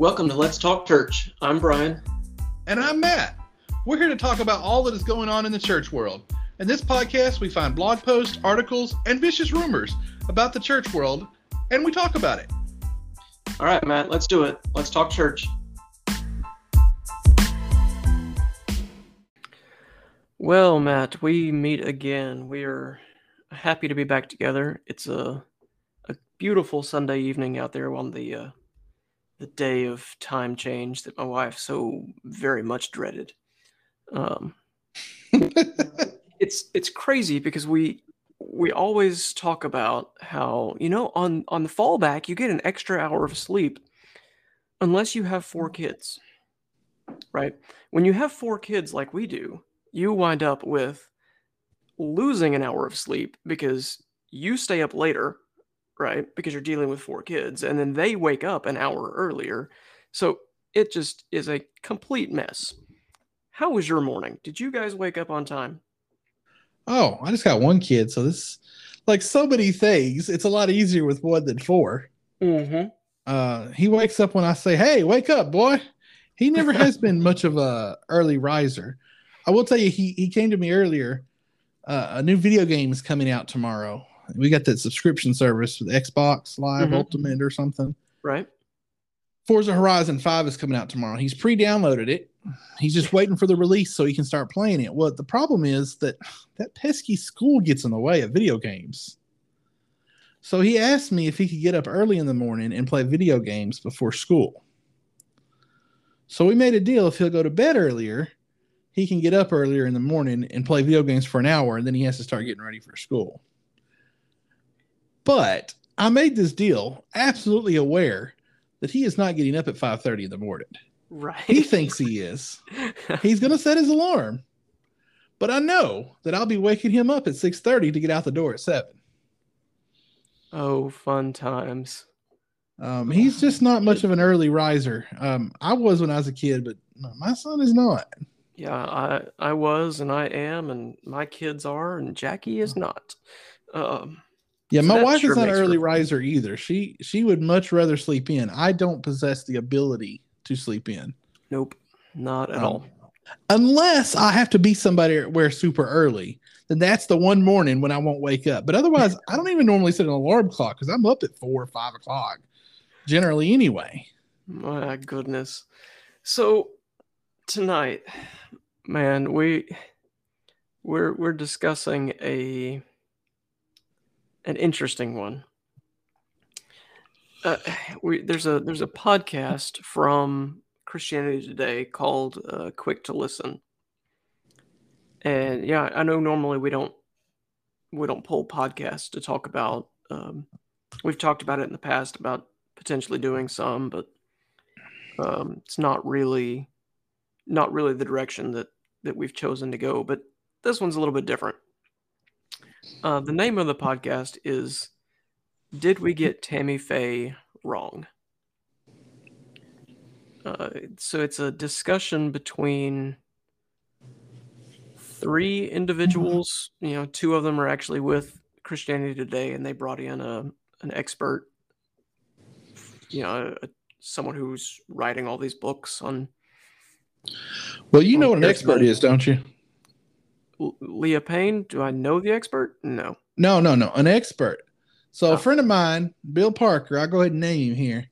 welcome to Let's Talk Church. I'm Brian. And I'm Matt. We're here to talk about all that is going on in the church world. In this podcast, we find blog posts, articles, and vicious rumors about the church world, and we talk about it. All right, Matt, let's do it. Let's talk church. Well, Matt, we meet again. We are happy to be back together. It's a a beautiful Sunday evening out there on the uh, the day of time change that my wife so very much dreaded. Um, it's it's crazy because we we always talk about how you know on on the fallback you get an extra hour of sleep unless you have four kids right when you have four kids like we do you wind up with losing an hour of sleep because you stay up later right because you're dealing with four kids and then they wake up an hour earlier so it just is a complete mess how was your morning did you guys wake up on time Oh, I just got one kid, so this like so many things. It's a lot easier with one than 4 mm-hmm. Uh, he wakes up when I say, "Hey, wake up, boy." He never has been much of a early riser. I will tell you, he he came to me earlier. Uh, a new video game is coming out tomorrow. We got that subscription service with Xbox Live Mhm. Ultimate or something. right Forza Horizon 5 is coming out tomorrow. He's pre-downloaded it. He's just waiting for the release so he can start playing it. Well, the problem is that that pesky school gets in the way of video games. So he asked me if he could get up early in the morning and play video games before school. So we made a deal if he'll go to bed earlier, he can get up earlier in the morning and play video games for an hour and then he has to start getting ready for school. But I made this deal absolutely aware that he is not getting up at 5:30 in the morning. right He thinks he is. He's going to set his alarm. But I know that I'll be waking him up at 6:30 to get out the door at 7. oh fun times Um, he's just not much of an early riser. Um, I was when I was a kid, but my son is not. yeah i i was and i am and my kids are and jackie is not um Yeah, So my wife sure is not an early riser either. She she would much rather sleep in. I don't possess the ability to sleep in. nope not at Um, all unless I have to be somebody where super early, then that's the one morning when I won't wake up. But otherwise, I don't even normally set an alarm clock because I'm up at four or five o'clock generally anyway. My goodness. So tonight, man, we we're we're discussing a an interesting one. Uh, we there's a there's a podcast from Christianity Today called uh, "Quick to Listen," and yeah, I know normally we don't we don't pull podcasts to talk about. Um, we've talked about it in the past about potentially doing some, but um, it's not really not really the direction that that we've chosen to go. But this one's a little bit different. Uh, the name of the podcast is "Did We Get Tammy Faye Wrong?" Uh, so it's a discussion between three individuals. You know, two of them are actually with Christianity Today, and they brought in a an expert. You know, a, someone who's writing all these books on Well, you know what an expert is, don't you? Leah Payne. Do I know the expert? No. No, no, no, an expert. So Oh. a friend of mine, Bill Parker, I'll go ahead and name him here.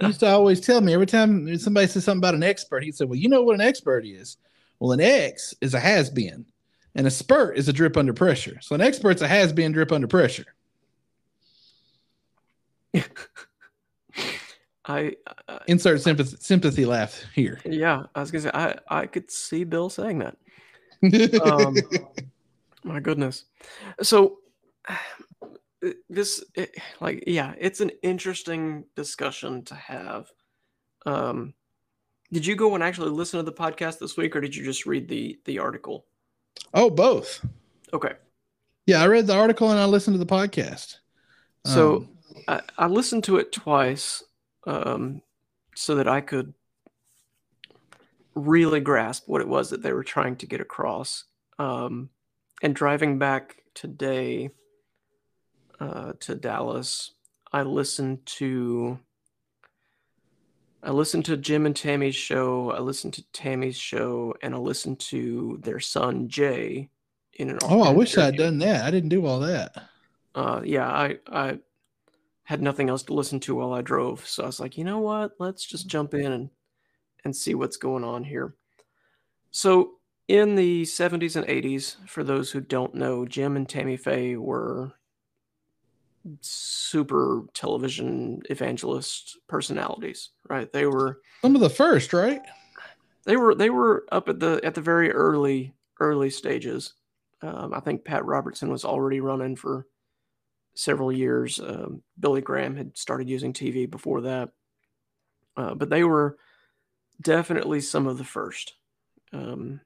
He used to always tell me every time somebody says something about an expert, he said, Well, you know what an expert is? Well, an X is a has been, and a spurt is a drip under pressure. So an expert's a has been drip under pressure. I, I Insert sympathy, sympathy laugh here. yeah, I was gonna say I I could see Bill saying that. Um, My goodness. So this it, like yeah, it's an interesting discussion to have. Um did you go and actually listen to the podcast this week or did you just read the the article? oh, both. Okay. Yeah, I read the article and I listened to the podcast. So Um, I, I listened to it twice um, so that I could really grasp what it was that they were trying to get across. Um, and driving back today uh, to Dallas, I listened to I listened to Jim and Tammy's show. I listened to Tammy's show, and I listened to their son Jay in an. Oh, I wish I had done that. I didn't do all that. Uh, yeah, I I had nothing else to listen to while I drove, so I was like, you know what? Let's just jump in and and see what's going on here. So in the 70s and 80s, for those who don't know, Jim and Tammy Faye were super television evangelist personalities, right? They were Some of the first, right? they were they were up at the at the very early early stages. Um, I think Pat Robertson was already running for several years. Um, Billy Graham had started using TV before that, uh, but they were definitely some of the first. Um,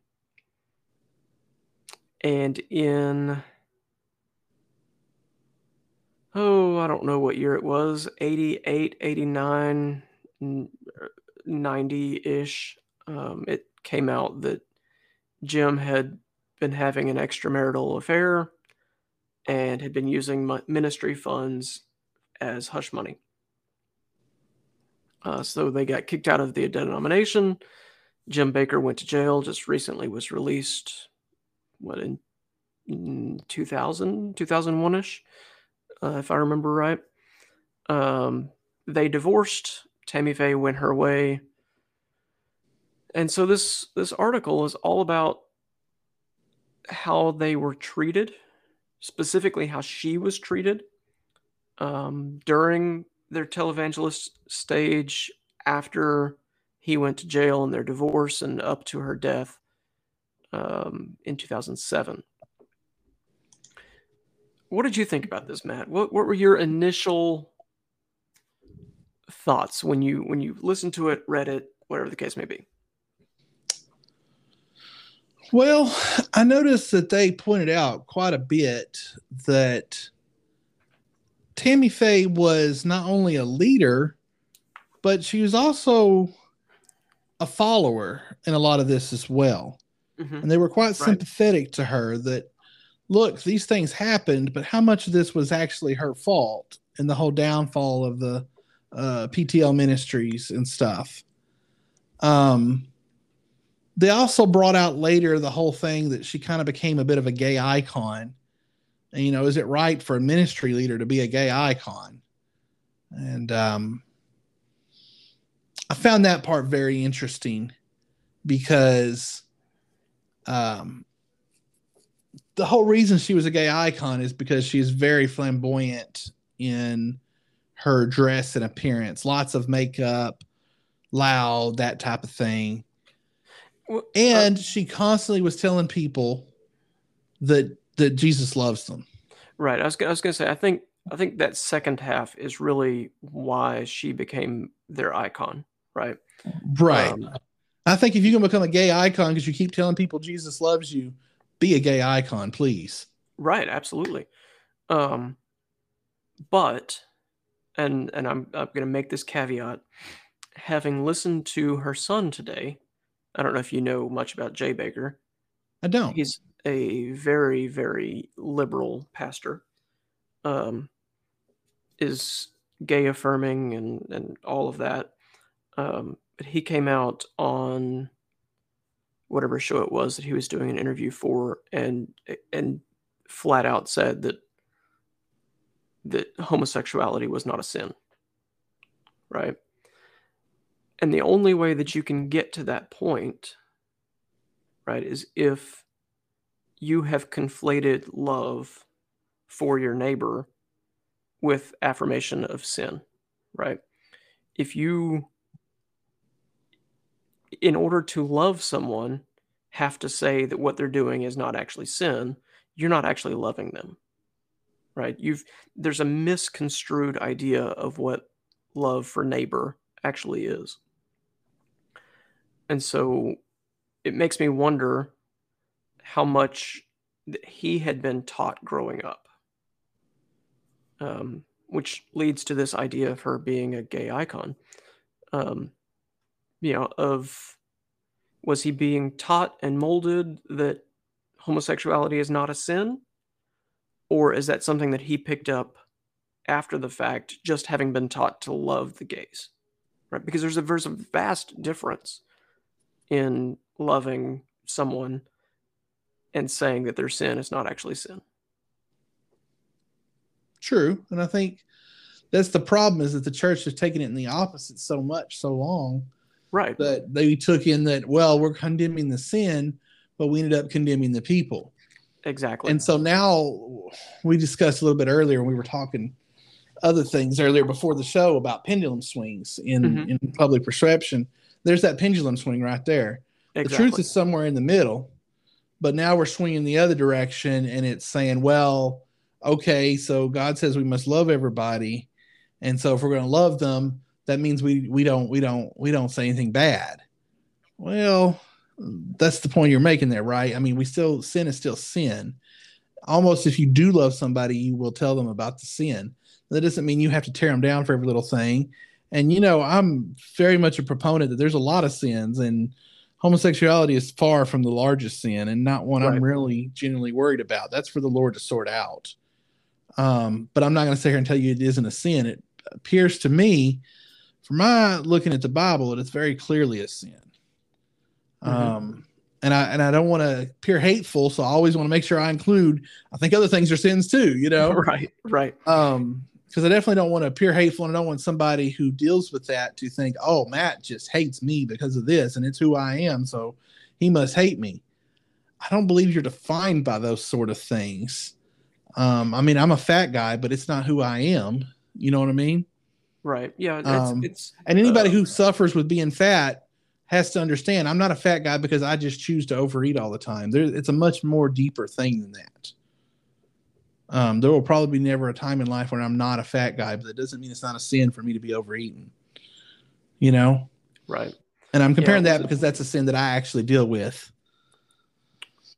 and in oh, I don't know what year it was 88, 89, 90 ish. Um, it came out that Jim had been having an extramarital affair and had been using ministry funds as hush money. Uh, so they got kicked out of the denomination. Jim Bakker went to jail, just recently was released, what, in, in 2000, 2001 ish, uh, if I remember right. Um, they divorced. Tammy Faye went her way. And so this this article is all about how they were treated, specifically how she was treated um, during their televangelist stage after he went to jail and their divorce and up to her death um, in 2007. What did you think about this, Matt? What what were your initial thoughts when you when you listened to it, read it, whatever the case may be? Well, I noticed that they pointed out quite a bit that Tammy Faye was not only a leader, but she was also a follower in a lot of this as well. Mhm. And they were quite sympathetic to her that, look, these things happened, but how much of this was actually her fault in the whole downfall of the uh, PTL ministries and stuff? Um, they also brought out later the whole thing that she kind of became a bit of a gay icon. And, you know, is it right for a ministry leader to be a gay icon? And um, I found that part very interesting because um, the whole reason she was a gay icon is because she's very flamboyant in her dress and appearance, lots of makeup, loud, that type of thing Well, uh, and she constantly was telling people that that Jesus loves them. Right. I was, I was going to say, I think, I think that second half is really why she became their icon. Right. Right. Um, I think if you can become a gay icon because you keep telling people Jesus loves you, be a gay icon, please. right. Absolutely. Um, but, and, and I'm, I'm going to make this caveat having listened to her son today. I don't know if you know much about Jay Bakker. I don't. He's a very, very liberal pastor. Um, is gay affirming and and all of that. Um, but he came out on whatever show it was that he was doing an interview for, and and flat out said that that homosexuality was not a sin. Right. And the only way that you can get to that point, right, is if you have conflated love for your neighbor with affirmation of sin, right? If you, in order to love someone, have to say that what they're doing is not actually sin, you're not actually loving them, right? You've there's a misconstrued idea of what love for neighbor actually is. And so it makes me wonder how much he had been taught growing up. Um, which leads to this idea of her being a gay icon. Um, you know, of was he being taught and molded that homosexuality is not a sin? Or is that something that he picked up after the fact, just having been taught to love the gays? right? Because there's a there's a vast difference in loving someone and saying that their sin is not actually sin. True, and I think that's the problem is that the church has taken it in the opposite so much so long Right. that they took in that well we're condemning the sin but we ended up condemning the people Exactly. and so now we discussed a little bit earlier when we were talking other things earlier before the show about pendulum swings in Mhm. in public perception there's that pendulum swing right there the truth is somewhere in the middle but now we're swinging the other direction and it's saying well okay so god says we must love everybody. And so if we're going to love them that means we we don't we don't we don't say anything bad. Well that's the point you're making there right? I mean we still sin is still sin. Almost if you do love somebody you will tell them about the sin. That doesn't mean you have to tear them down for every little thing. And you know i'm very much a proponent that there's a lot of sins and homosexuality is far from the largest sin and not one Right. i'm really genuinely worried about that's for the lord to sort out um, but i'm not going to sit here and tell you it isn't a sin it appears to me from my looking at the bible that it's very clearly a sin Mhm. um, and i and i don't want to appear hateful so i always want to make sure i include i think other things are sins too you know right. Right. um because i definitely don't want to appear hateful and i don't want somebody who deals with that to think oh matt just hates me because of this and it's who i am so he must hate me. I don't believe you're defined by those sort of things. Um i mean i'm a fat guy but it's not who i am. You know what i mean? Right. Yeah. It's, Um, it's and anybody Uh, who suffers with being fat has to understand i'm not a fat guy because i just choose to overeat all the time. There it's a much more deeper thing than that um, there will probably be never a time in life when i'm not a fat guy but that doesn't mean it's not a sin for me to be overeaten you know right. and i'm comparing Yeah, that because that's a sin that i actually deal with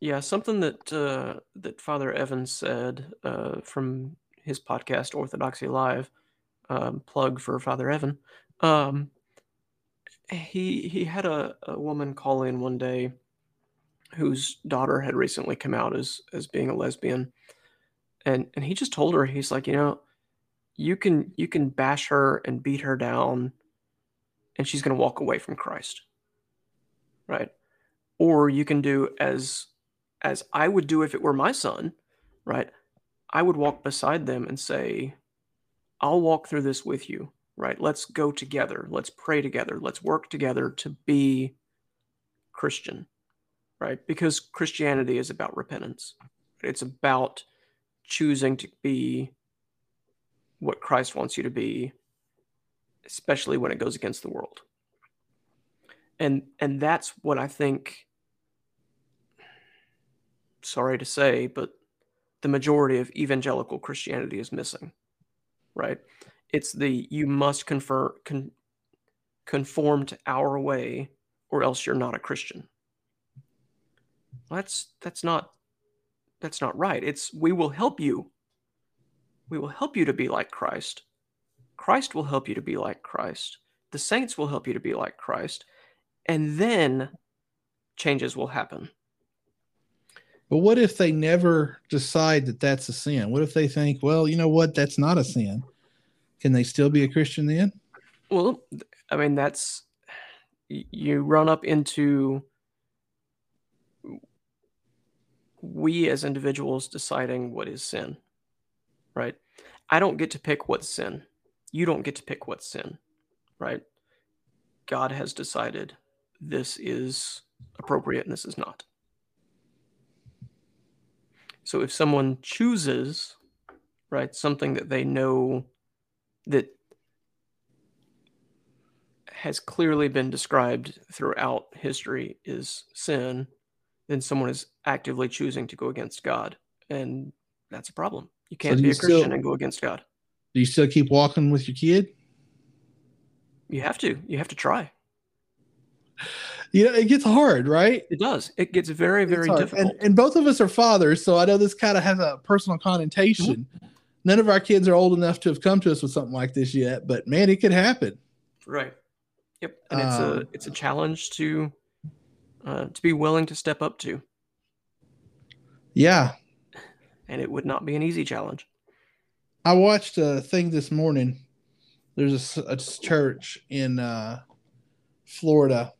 Yeah, something that uh, that Father Evans said uh, from his podcast Orthodoxy Live, um, plug for Father Evan. Um, he he had a, a woman call in one day whose daughter had recently come out as as being a lesbian, and and he just told her he's like you know you can you can bash her and beat her down, and she's gonna walk away from Christ, right? Or you can do as as I would do if it were my son, right? I would walk beside them and say, I'll walk through this with you, right? Let's go together. Let's pray together. Let's work together to be Christian, right? Because Christianity is about repentance. It's about choosing to be what Christ wants you to be, especially when it goes against the world. And and that's what I think sorry to say, but the majority of evangelical Christianity is missing, right? It's the you must confer, con, conform to our way or else you're not a Christian. Well, that's that's not that's not right. It's we will help you. We will help you to be like Christ. Christ will help you to be like Christ. The saints will help you to be like Christ. And then changes will happen. but what if they never decide that that's a sin what if they think well you know what that's not a sin can they still be a christian then Well, I mean, that's you run up into we as individuals deciding what is sin, right? I don't get to pick what's sin. You don't get to pick what's sin, right? God has decided this is appropriate and this is not. So if someone chooses, right, something that they know that has clearly been described throughout history is sin, then someone is actively choosing to go against God. And that's a problem. You can't do be you a Christian still- and go against God. do you still keep walking with your kid You have to. You have to try. you know it gets hard right It does. It gets very, very difficult. And, and both of us are fathers, so I know this kind of has a personal connotation. Mm-hmm. None of our kids are old enough to have come to us with something like this yet, but man, it could happen. right. Yep. And it's a Um, it's a challenge to uh, to be willing to step up to. Yeah. And it would not be an easy challenge. I watched a thing this morning there's a, a church in uh, Florida,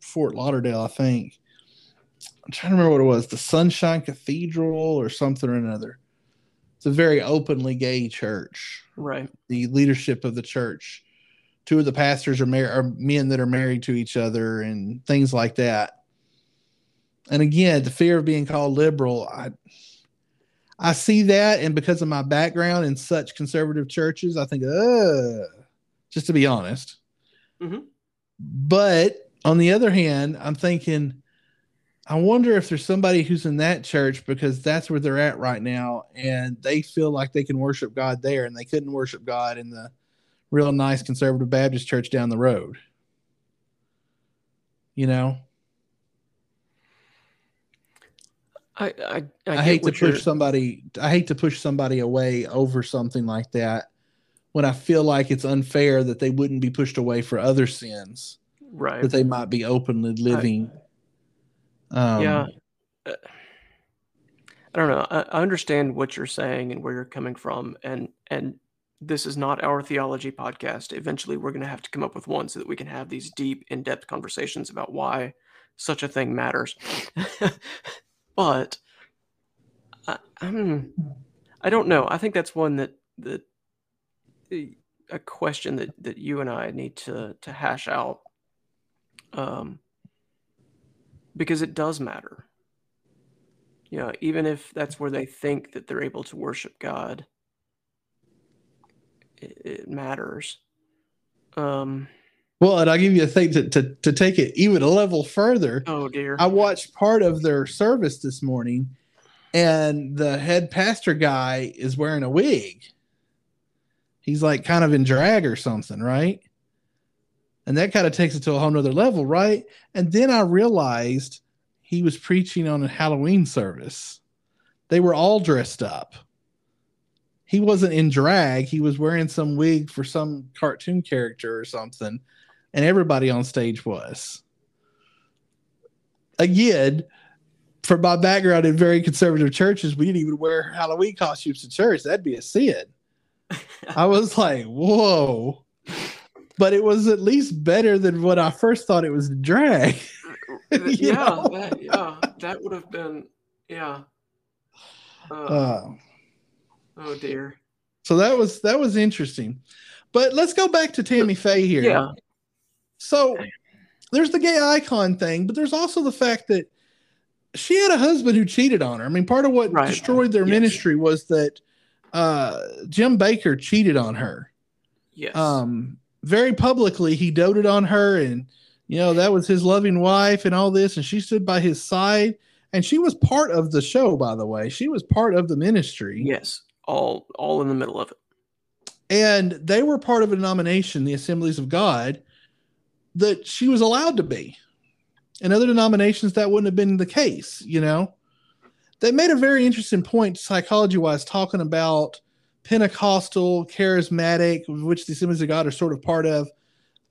Fort Lauderdale, I think. I'm trying to remember what it was, the Sunshine Cathedral or something or another. It's a very openly gay church. Right. The leadership of the church, two of the pastors are, mar- are men that are married to each other and things like that. And again, the fear of being called liberal, I I see that, and because of my background in such conservative churches, I think, uh, just to be honest. Mhm. But on the other hand, I'm thinking, I wonder if there's somebody who's in that church because that's where they're at right now, and they feel like they can worship God there, and they couldn't worship God in the real nice conservative Baptist church down the road. You know, I I, I, I, hate to what you're- push somebody. I hate to push somebody away over something like that when I feel like it's unfair that they wouldn't be pushed away for other sins right. that they might be openly living. um, yeah. I don't know. I, I understand what you're saying and where you're coming from, and and this is not our theology podcast. Eventually, we're going to have to come up with one so that we can have these deep, in-depth conversations about why such a thing matters. but I, I'm, I don't know. I think that's one that that eh, a question that that you and I need to to hash out. Um, because it does matter. You know, even if that's where they think that they're able to worship God, it, it matters. Um, Well, and I'll give you a thing to, to, to take it even a level further. oh dear. I watched part of their service this morning, and the head pastor guy is wearing a wig. He's like kind of in drag or something, right? And that kind of takes it to a whole nother level, right? And then I realized he was preaching on a Halloween service. They were all dressed up. He wasn't in drag, he was wearing some wig for some cartoon character or something, and everybody on stage was again, from my background in very conservative churches, we didn't even wear Halloween costumes to church. That'd be a sin. I was like, whoa. But it was at least better than what I first thought it was drag. Yeah, that, yeah, that would have been, yeah. Uh, Uh, oh dear. so that was that was interesting. But let's go back to Tammy Faye here. Yeah. So there's the gay icon thing, but there's also the fact that she had a husband who cheated on her. I mean, part of what Right. destroyed their Yes. ministry was that uh, Jim Bakker cheated on her. Yes. Um, very publicly, he doted on her, and you know that was his loving wife and all this, and she stood by his side. And she was part of the show, by the way. She was part of the ministry yes. All all in the middle of it. and they were part of a denomination, the Assemblies of God, that she was allowed to be. In other denominations, that wouldn't have been the case, you know. They made a very interesting point, psychology wise, talking about Pentecostal, charismatic, which the Assemblies of God are sort of part of,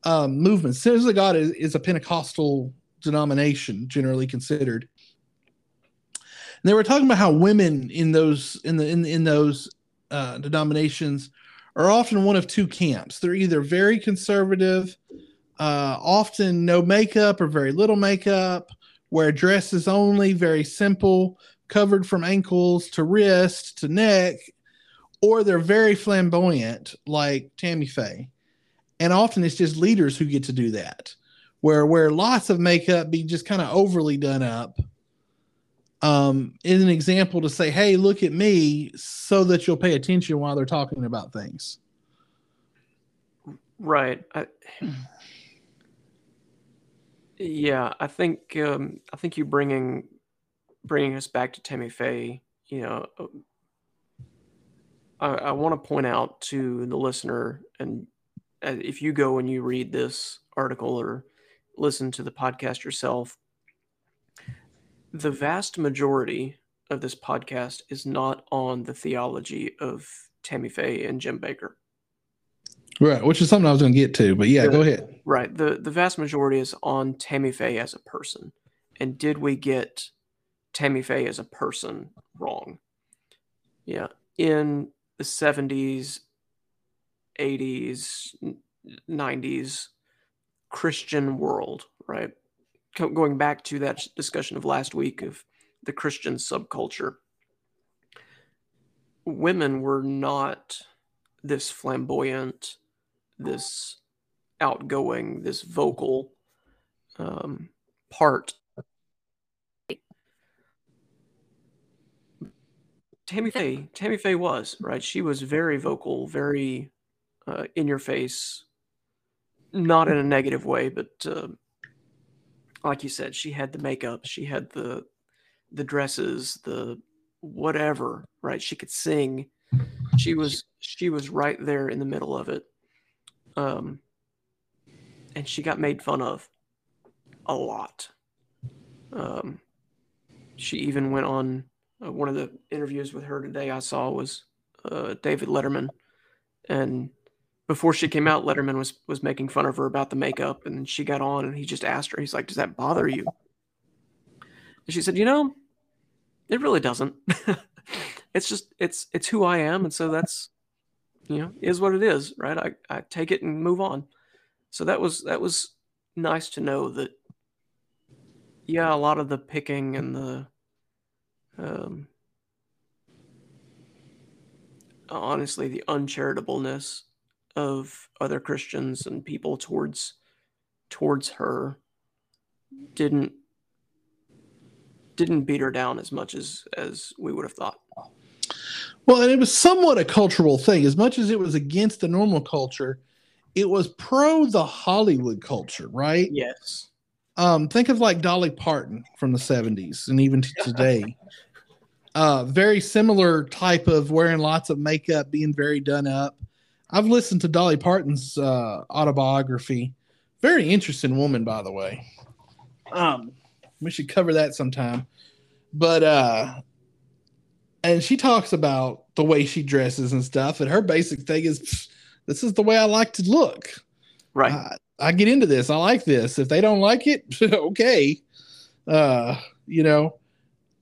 um, movements. Assemblies of God is, is a Pentecostal denomination, generally considered. And they were talking about how women in those in the in, in those uh, denominations are often one of two camps. They're either very conservative, uh, often no makeup or very little makeup, wear dresses only, very simple, covered from ankles to wrist to neck, or they're very flamboyant, like Tammy Faye. And often it's just leaders who get to do that, where where lots of makeup be just kind of overly done up. Um, is an example to say, hey, look at me, so that you'll pay attention while they're talking about things. Right. I, yeah, I think um, I think you bringing bringing us back to Tammy Faye. You know, I, I want to point out to the listener, and uh, if you go and you read this article or listen to the podcast yourself, the vast majority of this podcast is not on the theology of Tammy Faye and Jim Bakker. Right, which is something I was going to get to, but yeah, Yeah. go ahead. Right. The the vast majority is on Tammy Faye as a person. And did we get Tammy Faye as a person wrong? Yeah. In the 70s, 80s, 90s Christian world, right? Going back to that discussion of last week of the Christian subculture, women were not this flamboyant, this outgoing, this vocal um, part. Tammy Faye, Tammy Faye was right. She was very vocal, very uh, in your face, not in a negative way, but uh, like you said, she had the makeup, she had the the dresses, the whatever, right? She could sing. She was she was right there in the middle of it. Um and she got made fun of a lot. Um she even went on uh, one of the interviews with her today I saw was uh, David Letterman and before she came out Letterman was was making fun of her about the makeup and she got on and he just asked her he's like does that bother you? And she said, "You know, it really doesn't. it's just it's it's who I am, and so that's you know is what it is, right? I I take it and move on. So that was that was nice to know that. Yeah, a lot of the picking and the um, honestly the uncharitableness of other Christians and people towards towards her didn't didn't beat her down as much as as we would have thought. Well, and it was somewhat a cultural thing. As much as it was against the normal culture, it was pro the Hollywood culture, right? Yes. Um, think of like Dolly Parton from the 70s and even to today. uh, very similar type of wearing lots of makeup, being very done up. I've listened to Dolly Parton's uh, autobiography. Very interesting woman, by the way. Um, we should cover that sometime. But uh and she talks about the way she dresses and stuff, and her basic thing is this is the way I like to look. Right. I, I get into this. I like this. If they don't like it, okay. Uh, you know.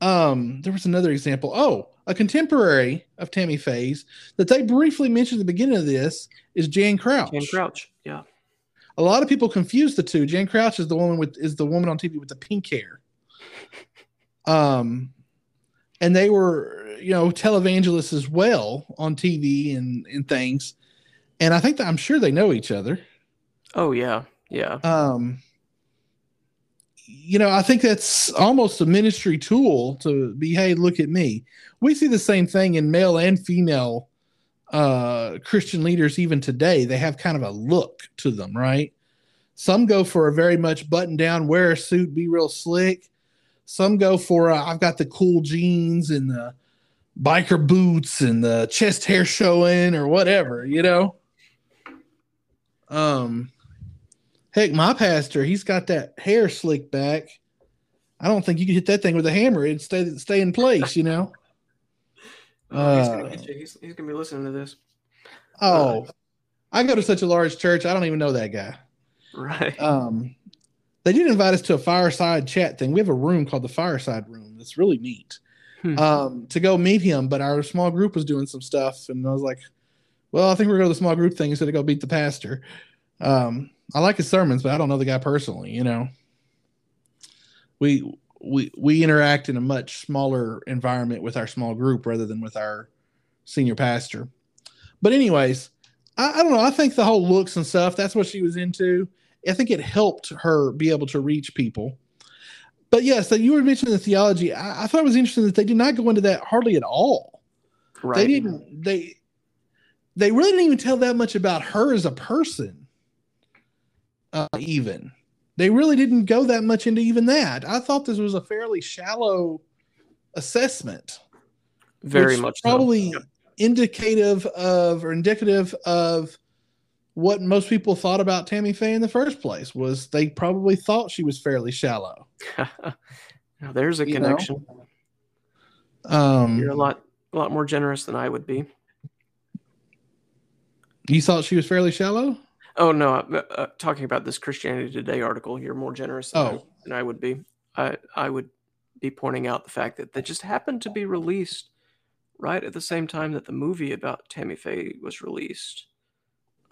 Um, there was another example. Oh, a contemporary of Tammy Faye's that they briefly mentioned at the beginning of this is Jan Crouch. Jan Crouch, yeah. A lot of people confuse the two. Jan Crouch is the woman with is the woman on TV with the pink hair. Um, and they were, you know, televangelists as well on TV and and things. And I think that I'm sure they know each other. Oh yeah, yeah. Um, you know, I think that's almost a ministry tool to be, hey, look at me. We see the same thing in male and female uh, Christian leaders even today. They have kind of a look to them, right? Some go for a very much button down, wear a suit, be real slick. Some go for uh, I've got the cool jeans and the biker boots and the chest hair showing or whatever, you know. Um, heck, my pastor, he's got that hair slicked back. I don't think you could hit that thing with a hammer; it'd stay stay in place, you know. Oh, he's, gonna he's, he's, gonna be listening to this. Oh, uh, I go to such a large church. I don't even know that guy. Right. Um, they did invite us to a fireside chat thing. We have a room called the fireside room. That's really neat. Hmm. Um, to go meet him, but our small group was doing some stuff, and I was like, "Well, I think we're going to the small group thing instead of go beat the pastor." Um, I like his sermons, but I don't know the guy personally. You know, we we we interact in a much smaller environment with our small group rather than with our senior pastor. But anyways, I, I don't know. I think the whole looks and stuff that's what she was into. I think it helped her be able to reach people. But yes, that you were mentioning the theology. I, I, thought it was interesting that they did not go into that hardly at all. Right. They didn't. They they really didn't even tell that much about her as a person. Uh, even they really didn't go that much into even that. I thought this was a fairly shallow assessment. Very much probably so. indicative of or indicative of what most people thought about Tammy Faye in the first place was they probably thought she was fairly shallow. now there's a connection. Um, You're a lot a lot more generous than I would be. You thought she was fairly shallow? Oh no, uh, uh, talking about this Christianity Today article, you're more generous than, oh. I, than I would be. I I would be pointing out the fact that they just happened to be released right at the same time that the movie about Tammy Faye was released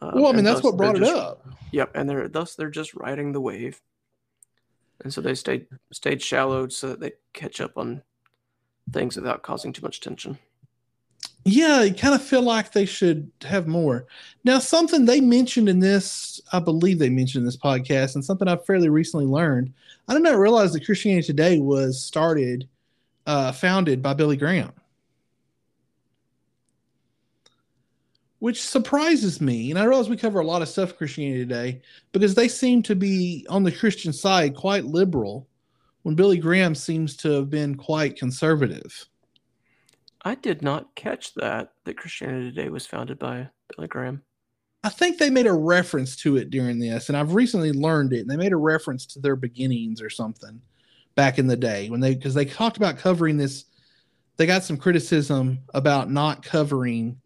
Um, Well, I mean, that's what brought it just- up. Yep, and they're thus they're just riding the wave, and so they stayed stayed shallow so that they catch up on things without causing too much tension. Yeah, I kind of feel like they should have more. Now, something they mentioned in this, I believe they mentioned in this podcast, and something I've fairly recently learned. I did not realize that Christianity Today was started, uh, founded by Billy Graham, which surprises me. And I realize we cover a lot of stuff Christianity Today because they seem to be on the Christian side quite liberal, when Billy Graham seems to have been quite conservative. I did not catch that that Christianity Today was founded by Billy Graham. I think they made a reference to it during this, and I've recently learned it. And they made a reference to their beginnings or something back in the day when they because they talked about covering this. They got some criticism about not covering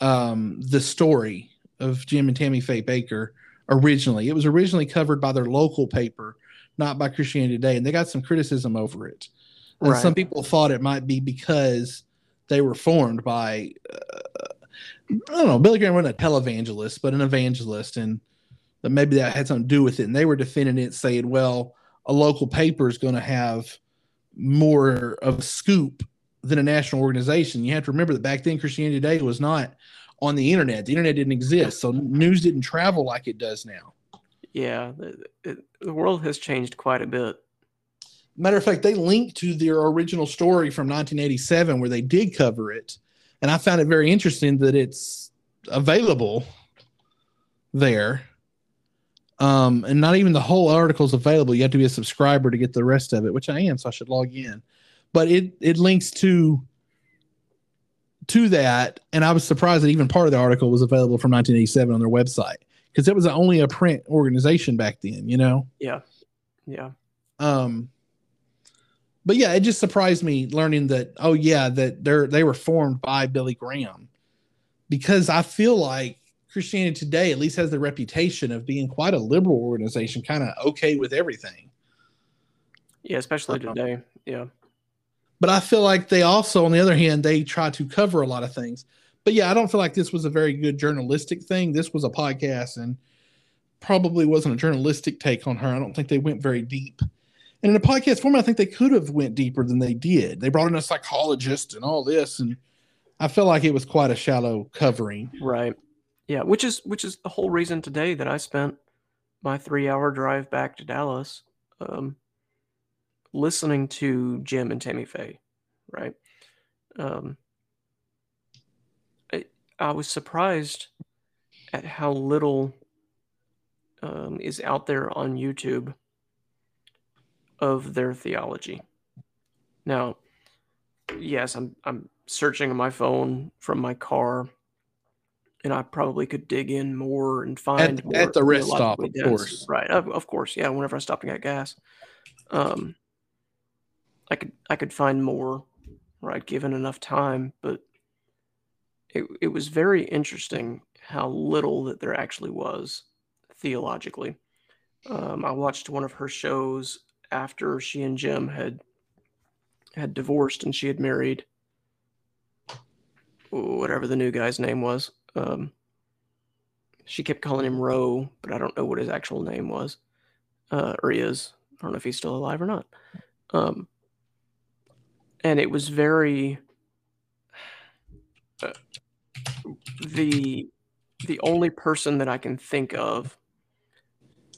um, the story of Jim and Tammy Faye Bakker originally. It was originally covered by their local paper, not by Christianity Today, and they got some criticism over it. And Right. some people thought it might be because they were formed by uh, I don't know. Billy Graham wasn't a televangelist, but an evangelist, and that maybe that had something to do with it. And they were defending it, saying, "Well, a local paper is going to have more of a scoop than a national organization." You have to remember that back then, Christianity Today was not on the internet. The internet didn't exist, so news didn't travel like it does now. Yeah, it, the world has changed quite a bit. Matter of fact, they link to their original story from 1987 where they did cover it. And I found it very interesting that it's available there. Um, and not even the whole article is available. You have to be a subscriber to get the rest of it, which I am, so I should log in. But it it links to to that, and I was surprised that even part of the article was available from 1987 on their website because it was only a print organization back then, you know. Yeah, yeah, Um, but yeah, it just surprised me learning that. Oh yeah, that they're they were formed by Billy Graham, because I feel like Christianity Today at least has the reputation of being quite a liberal organization, kind of okay with everything. yeah. Especially Uh-huh. today. Yeah, But I feel like they also, on the other hand, they try to cover a lot of things. But yeah, I don't feel like this was a very good journalistic thing. This was a podcast and probably wasn't a journalistic take on her. I don't think they went very deep. And in a podcast format, I think they could have went deeper than they did. They brought in a psychologist and all this, and I felt like it was quite a shallow covering. right. Yeah, which is which is the whole reason today that I spent my three-hour drive back to Dallas, um, listening to Jim and Tammy Faye. Right. Um, I, I was surprised at how little um, is out there on YouTube of their theology. Now, yes, I'm I'm searching on my phone from my car, and I probably could dig in more and find At- more at the rest stop, of dense- course. Right, of, of course, yeah. Whenever I stopped and got gas, um, I could I could find more, right, given enough time. But it it was very interesting how little that there actually was theologically. Um, I watched one of her shows after she and Jim had had divorced and she had married whatever the new guy's name was. Um, she kept calling him Roe, but I don't know what his actual name was, uh, or is. I don't know if he's still alive or not. Um, and it was very uh, the the only person that I can think of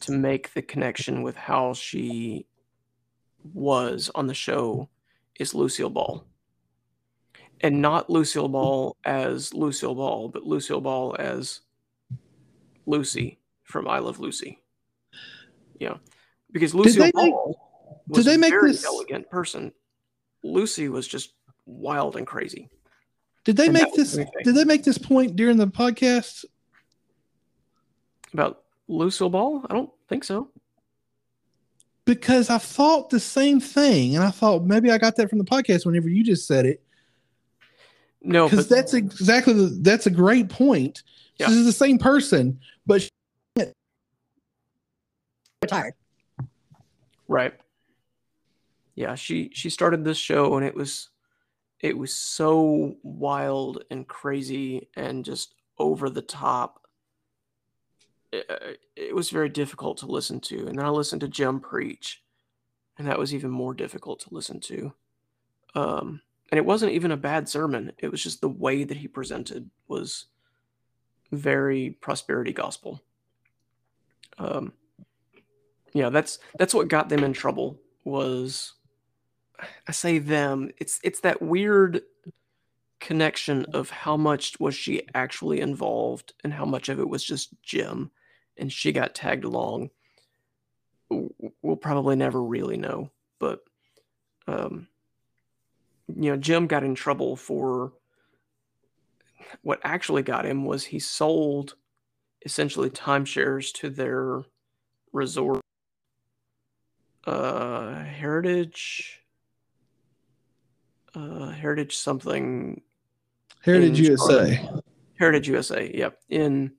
to make the connection with how she was on the show is Lucille Ball. And not Lucille Ball as Lucille Ball, but Lucille Ball as Lucy from I Love Lucy. Yeah. Because Lucille they make- Ball did was they a make very this- elegant person. Lucy was just wild and crazy. Did they And make this? Did they make this point during the podcast? About Lucille Ball? I don't think so. Because I thought the same thing, and I thought maybe I got that from the podcast. Whenever you just said it, No, because that's exactly the, that's a great point. Yeah. This is the same person, but she, retired. Right. Yeah, she she started this show and it was it was so wild and crazy and just over the top it, it was very difficult to listen to. And then I listened to Jim preach, and that was even more difficult to listen to. Um, and it wasn't even a bad sermon. It was just the way that he presented was very prosperity gospel. Um, yeah, that's that's what got them in trouble. Was I say them? It's it's that weird connection of how much was she actually involved and how much of it was just Jim, and she got tagged along. We'll probably never really know, but um, you know, Jim got in trouble for what actually got him was he sold essentially timeshares to their resort uh heritage uh heritage something Heritage USA. Heritage usa yep in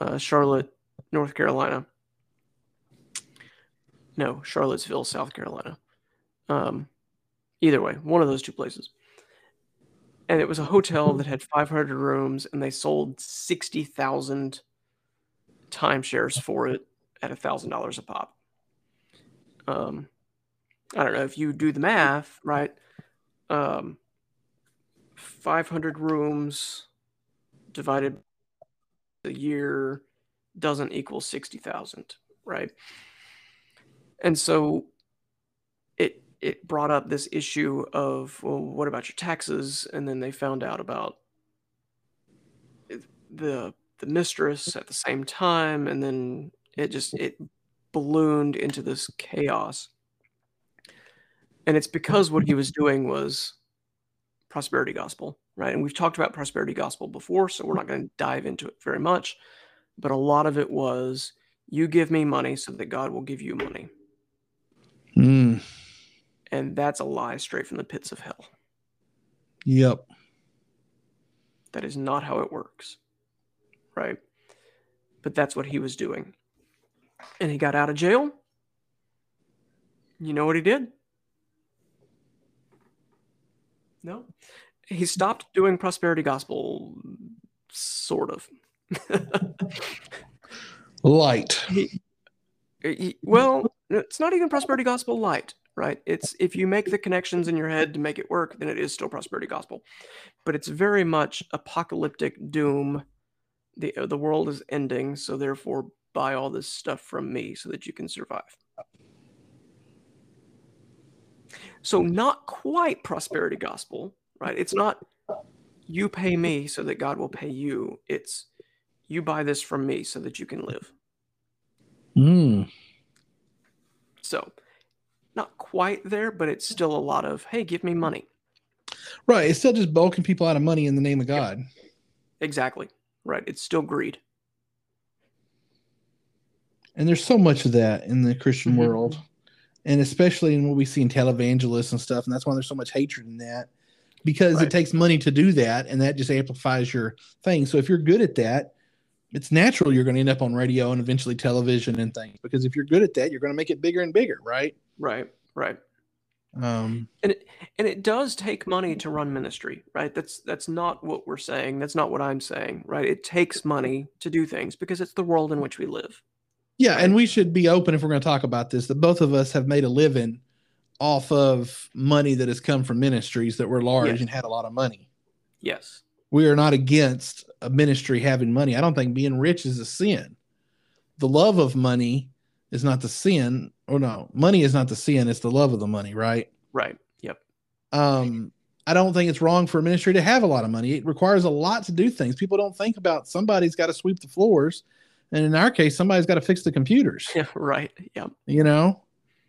uh charlotte north carolina no charlottesville south carolina um either way one of those two places and it was a hotel that had 500 rooms and they sold 60,000 timeshares for it at a thousand dollars a pop. Um, I don't know if you do the math, right? Um, 500 rooms divided a year doesn't equal 60,000, right? And so it it brought up this issue of well what about your taxes? And then they found out about the the mistress at the same time. And then it just it ballooned into this chaos. And it's because what he was doing was prosperity gospel right? And we've talked about prosperity gospel before so we're not going to dive into it very much but a lot of it was you give me money so that god will give you money Mm, and that's a lie straight from the pits of hell yep. That is not how it works. Right? But that's what he was doing. And he got out of jail. You know what he did? No. He stopped doing prosperity gospel, sort of. Light. he, he- well, it's not even prosperity gospel light, right? It's if you make the connections in your head to make it work, then it is still prosperity gospel. But it's very much apocalyptic doom. The uh, the world is ending, so therefore buy all this stuff from me so that you can survive. So not quite prosperity gospel, right? It's not you pay me so that God will pay you. It's you buy this from me so that you can live. Mm, So, not quite there, but it's still a lot of, hey, give me money. right. It's still just bulking people out of money in the name of God. Exactly. Right. It's still greed. And there's so much of that in the Christian Mhm. world. And especially in what we see in televangelists and stuff. And that's why there's so much hatred in that. Because Right. it takes money to do that, and that just amplifies your thing. So if you're good at that, it's natural you're going to end up on radio and eventually television and things. Because if you're good at that, you're going to make it bigger and bigger, right? Right. Right. Um, And it does take money to run ministry, right? That's that's not what we're saying. That's not what I'm saying, right? It takes money to do things because it's the world in which we live. Yeah, and we should be open if we're going to talk about this. That both of us have made a living off of money that has come from ministries that were large Yes. and had a lot of money. Yes. We are not against a ministry having money. I don't think being rich is a sin. The love of money is not the sin, or no, money is not the sin. It's the love of the money, right? Right. Yep. Um, I don't think it's wrong for a ministry to have a lot of money. It requires a lot to do things. People don't think about somebody's got to sweep the floors, and in our case, somebody's got to fix the computers. Yeah. Right. Yep. You know,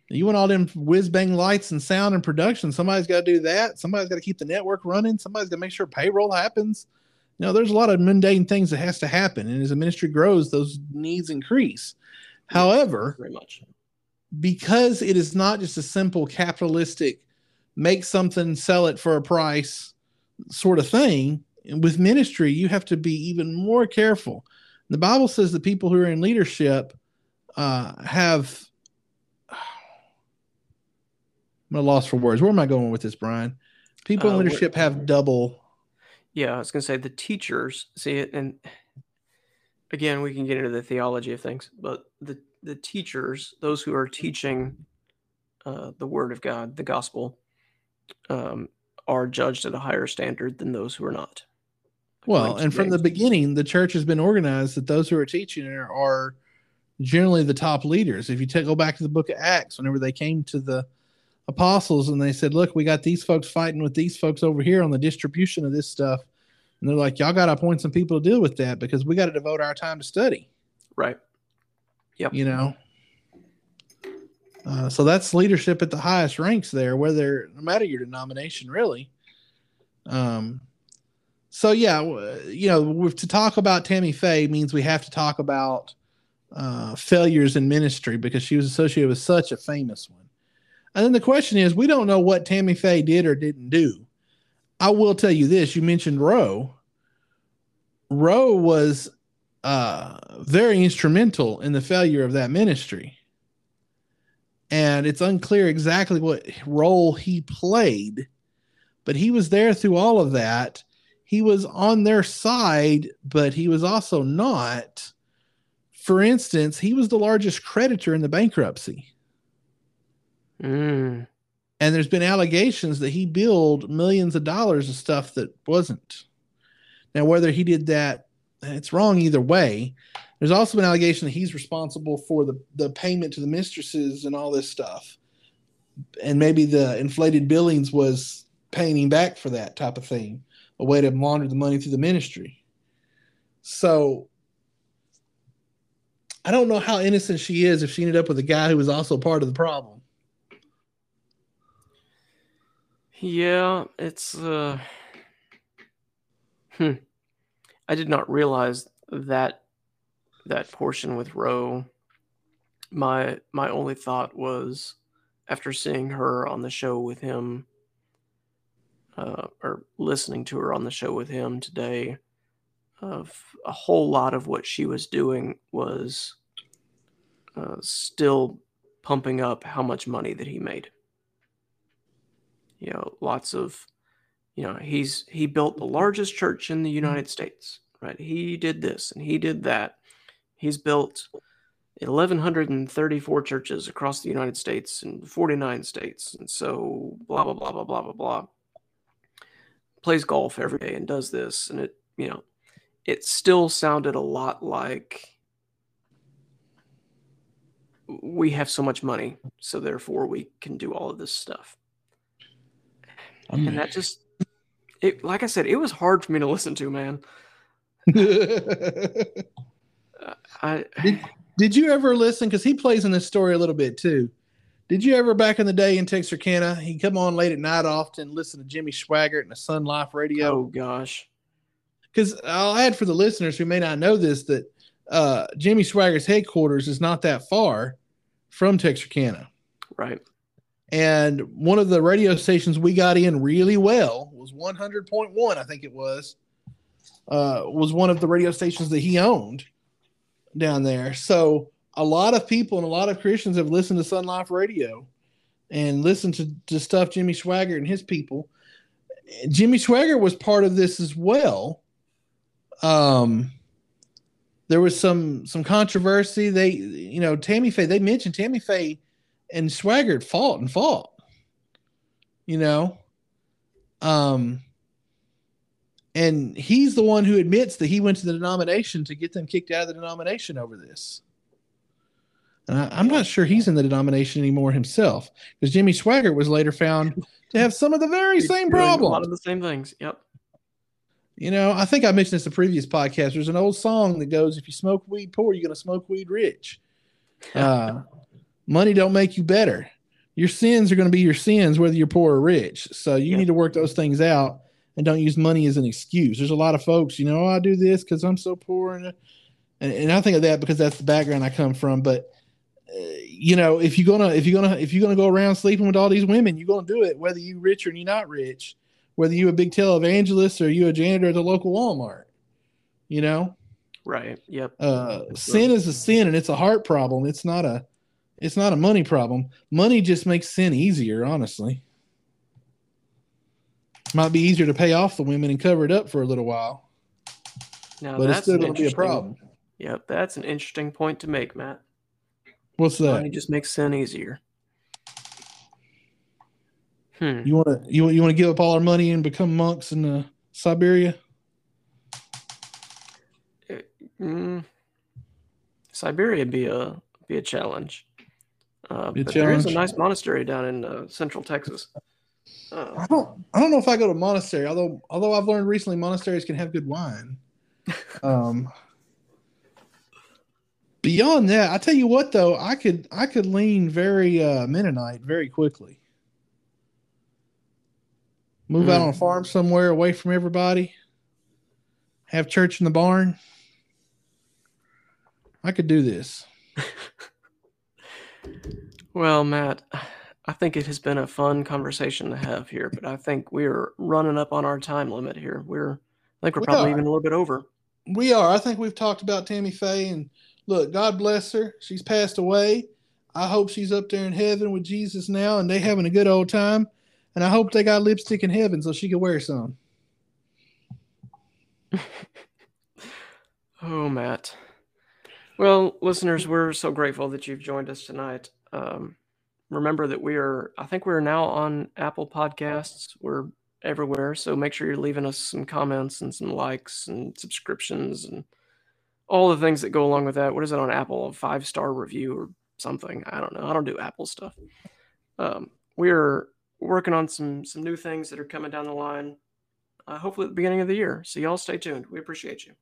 you want all them whiz bang lights and sound and production. Somebody's got to do that. Somebody's got to keep the network running. Somebody's got to make sure payroll happens. You know, there's a lot of mundane things that has to happen, and as the ministry grows, those needs increase. However, Very much. because it is not just a simple capitalistic make something, sell it for a price sort of thing, with ministry, you have to be even more careful. The Bible says the people who are in leadership uh, have. I'm at a loss for words. Where am I going with this, Brian? People in Uh, wh- leadership have double. Yeah, I was gonna say the teachers see it, and again, we can get into the theology of things, but the the teachers, those who are teaching uh, the Word of God, the Gospel, um, are judged at a higher standard than those who are not. Well, and from the beginning, the church has been organized that those who are teaching are, are generally the top leaders. If you take, go back to the book of Acts, whenever they came to the apostles and they said, Look, we got these folks fighting with these folks over here on the distribution of this stuff. And they're like, Y'all got to appoint some people to deal with that because we got to devote our time to study. Right. Yep. You know? Uh, so that's leadership at the highest ranks there, whether no matter your denomination, really. Um, so yeah, you know, to talk about Tammy Faye means we have to talk about uh, failures in ministry because she was associated with such a famous one. And then the question is, we don't know what Tammy Faye did or didn't do. I will tell you this: you mentioned Roe. Roe was uh, very instrumental in the failure of that ministry and it's unclear exactly what role he played, but he was there through all of that. He was on their side, but he was also not. For instance, he was the largest creditor in the bankruptcy. Mm. And there's been allegations that he billed millions of dollars of stuff that wasn't. Now, whether he did that, it's wrong either way. There's also an allegation that he's responsible for the, the payment to the mistresses and all this stuff. And maybe the inflated billings was paying him back for that type of thing, a way to launder the money through the ministry. So I don't know how innocent she is if she ended up with a guy who was also part of the problem. Yeah, it's uh hmm. I did not realize that that portion with Roe, my my only thought was after seeing her on the show with him, uh, or listening to her on the show with him today, of a whole lot of what she was doing was uh, still pumping up how much money that he made. You know, lots of, you know, he's he built the largest church in the mm-hmm. United States, right? He did this and he did that He's built 1,134 churches across the United States and 49 states. And so, blah, blah, blah, blah, blah, blah, blah. Plays golf every day and does this. And it, you know, it still sounded a lot like we have so much money. So, therefore, we can do all of this stuff. And that just, it, like I said, it was hard for me to listen to, man. I did, did you ever listen? Because he plays in this story a little bit too. Did you ever back in the day in Texarkana? He come on late at night often, listen to Jimmy Swaggart and the SonLife Radio. Oh gosh. Because I'll add for the listeners who may not know this that uh, Jimmy Swaggart's headquarters is not that far from Texarkana. Right. And one of the radio stations we got in really well was 100.1, I think it was. Uh, was one of the radio stations that he owned down there. So a lot of people and a lot of Christians have listened to SonLife Radio and listened to, to stuff Jimmy Swaggart and his people. Jimmy Swaggart was part of this as well. Um, there was some some controversy. They, you know, Tammy Faye. They mentioned Tammy Faye and Swaggart fought and fought. You know, um, and he's the one who admits that he went to the denomination to get them kicked out of the denomination over this. And I, am not sure he's in the denomination anymore himself because Jimmy Swaggart was later found to have some of the very same problems. A lot of the same things. Yep. You know, I think I mentioned this in previous podcast. There's an old song that goes, "If you smoke weed poor, you're gonna smoke weed rich." Uh, money don't make you better. Your sins are gonna be your sins, whether you're poor or rich. So you need to work those things out and don't use money as an excuse. There's a lot of folks, you know, oh, I do this because I'm so poor, and, and and I think of that because that's the background I come from. But uh, you know, if you're gonna if you're gonna if you're gonna go around sleeping with all these women, you're gonna do it whether you're rich or you're not rich, whether you're a big televangelist or you a janitor at the local Walmart. You know, right? Yep. Uh, sin is a sin, and it's a heart problem. It's not a it's not a money problem. Money just makes sin easier, honestly. Might be easier to pay off the women and cover it up for a little while. Now, but it's still going to be a problem. Yep, that's an interesting point to make, Matt. What's that? Money just makes sin easier. Hmm. You want to you, you want to give up all our money and become monks in uh, Siberia? Mm. Siberia be a be a challenge. Uh, but there is a nice monastery down in uh, central Texas. Uh, I don't I don't know if I go to monastery. Although although I've learned recently monasteries can have good wine. Um. Beyond that, I tell you what though, I could I could lean very uh, Mennonite very quickly. Move out Mm. on a farm somewhere away from everybody. Have church in the barn. I could do this. well, Matt, I think it has been a fun conversation to have here, but I think we're running up on our time limit here. We're I think we're We probably are. even a little bit over. We are. I think we've talked about Tammy Faye and look, God bless her. She's passed away. I hope she's up there in heaven with Jesus now and they having a good old time. And I hope they got lipstick in heaven so she could wear some. Oh, Matt. Well, listeners, we're so grateful that you've joined us tonight. Um, remember that we are, I think we're now on Apple Podcasts. We're everywhere. So make sure you're leaving us some comments and some likes and subscriptions and all the things that go along with that. What is it on Apple? A five star review or something? I don't know. I don't do Apple stuff. Um, we're working on some some new things that are coming down the line. Uh, hopefully at the beginning of the year. So y'all stay tuned. We appreciate you.